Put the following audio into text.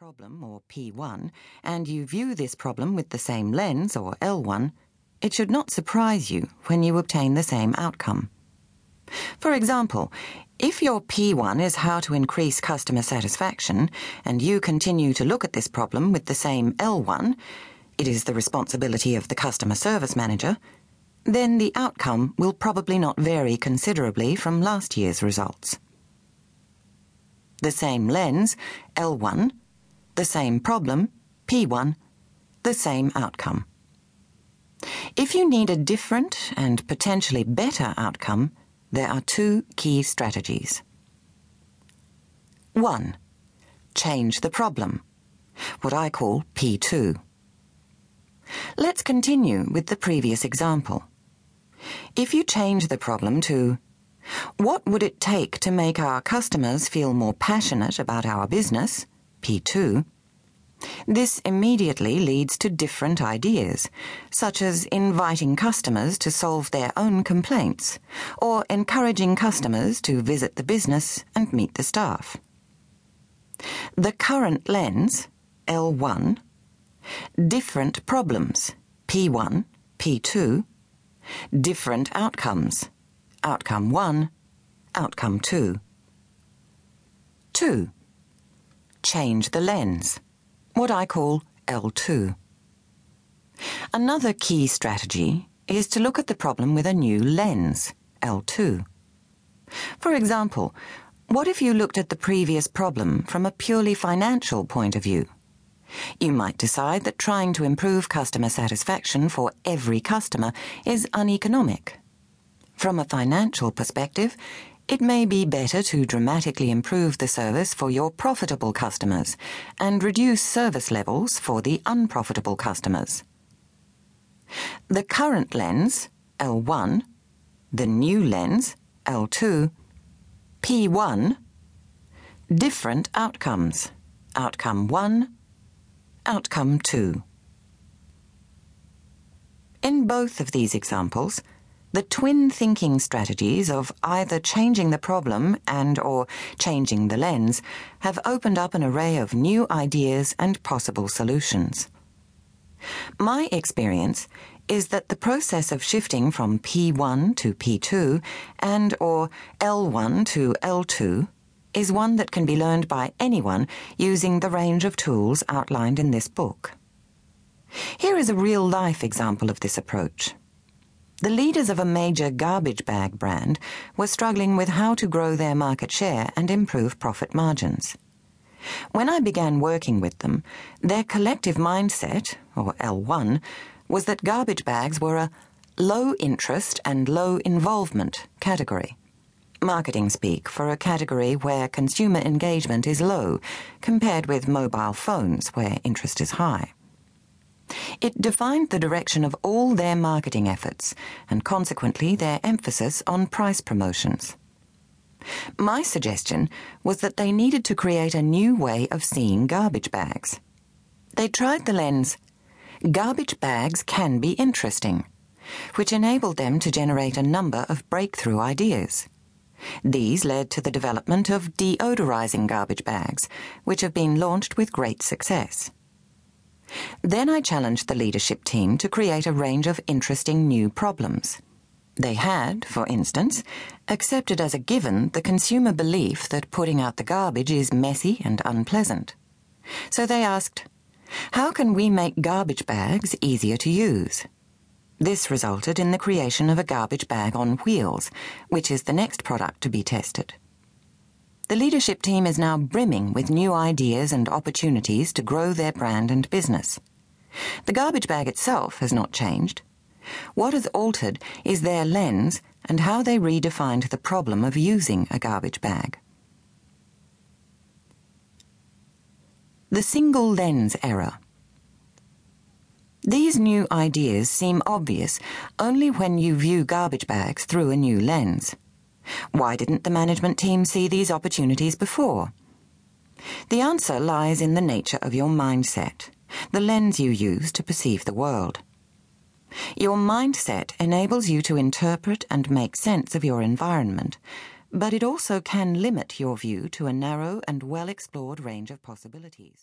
problem, or P1, and you view this problem with the same lens, or L1, it should not surprise you when you obtain the same outcome. For example, if your P1 is how to increase customer satisfaction, and you continue to look at this problem with the same L1, it is the responsibility of the customer service manager, then the outcome will probably not vary considerably from last year's results. The same lens, L1, the same problem, P1, the same outcome. If you need a different and potentially better outcome, there are two key strategies. 1. Change the problem, what I call P2. Let's continue with the previous example. If you change the problem to what would it take to make our customers feel more passionate about our business, P2, this immediately leads to different ideas, such as inviting customers to solve their own complaints, or encouraging customers to visit the business and meet the staff. The current lens, L1, different problems, P1, P2, different outcomes, outcome 1, outcome 2. 2. Change the lens what I call L2. Another key strategy is to look at the problem with a new lens, L2. For example, what if you looked at the previous problem from a purely financial point of view? You might decide that trying to improve customer satisfaction for every customer is uneconomic. From a financial perspective, it may be better to dramatically improve the service for your profitable customers and reduce service levels for the unprofitable customers. The current lens, L1, the new lens, L2, P1, different outcomes, outcome 1, outcome 2. In both of these examples, the twin thinking strategies of either changing the problem and or changing the lens have opened up an array of new ideas and possible solutions. My experience is that the process of shifting from P1 to P2 and or L1 to L2 is one that can be learned by anyone using the range of tools outlined in this book. Here is a real life example of this approach. The leaders of a major garbage bag brand were struggling with how to grow their market share and improve profit margins. When I began working with them, their collective mindset, or L1, was that garbage bags were a low interest and low involvement category. Marketing speak for a category where consumer engagement is low compared with mobile phones where interest is high. It defined the direction of all their marketing efforts and consequently their emphasis on price promotions. My suggestion was that they needed to create a new way of seeing garbage bags. They tried the lens, garbage bags can be interesting, which enabled them to generate a number of breakthrough ideas. These led to the development of deodorizing garbage bags, which have been launched with great success. Then I challenged the leadership team to create a range of interesting new problems. They had, for instance, accepted as a given the consumer belief that putting out the garbage is messy and unpleasant. So they asked, How can we make garbage bags easier to use? This resulted in the creation of a garbage bag on wheels, which is the next product to be tested. The leadership team is now brimming with new ideas and opportunities to grow their brand and business. The garbage bag itself has not changed. What has altered is their lens and how they redefined the problem of using a garbage bag. The single lens error. These new ideas seem obvious only when you view garbage bags through a new lens. Why didn't the management team see these opportunities before? The answer lies in the nature of your mindset, the lens you use to perceive the world. Your mindset enables you to interpret and make sense of your environment, but it also can limit your view to a narrow and well explored range of possibilities.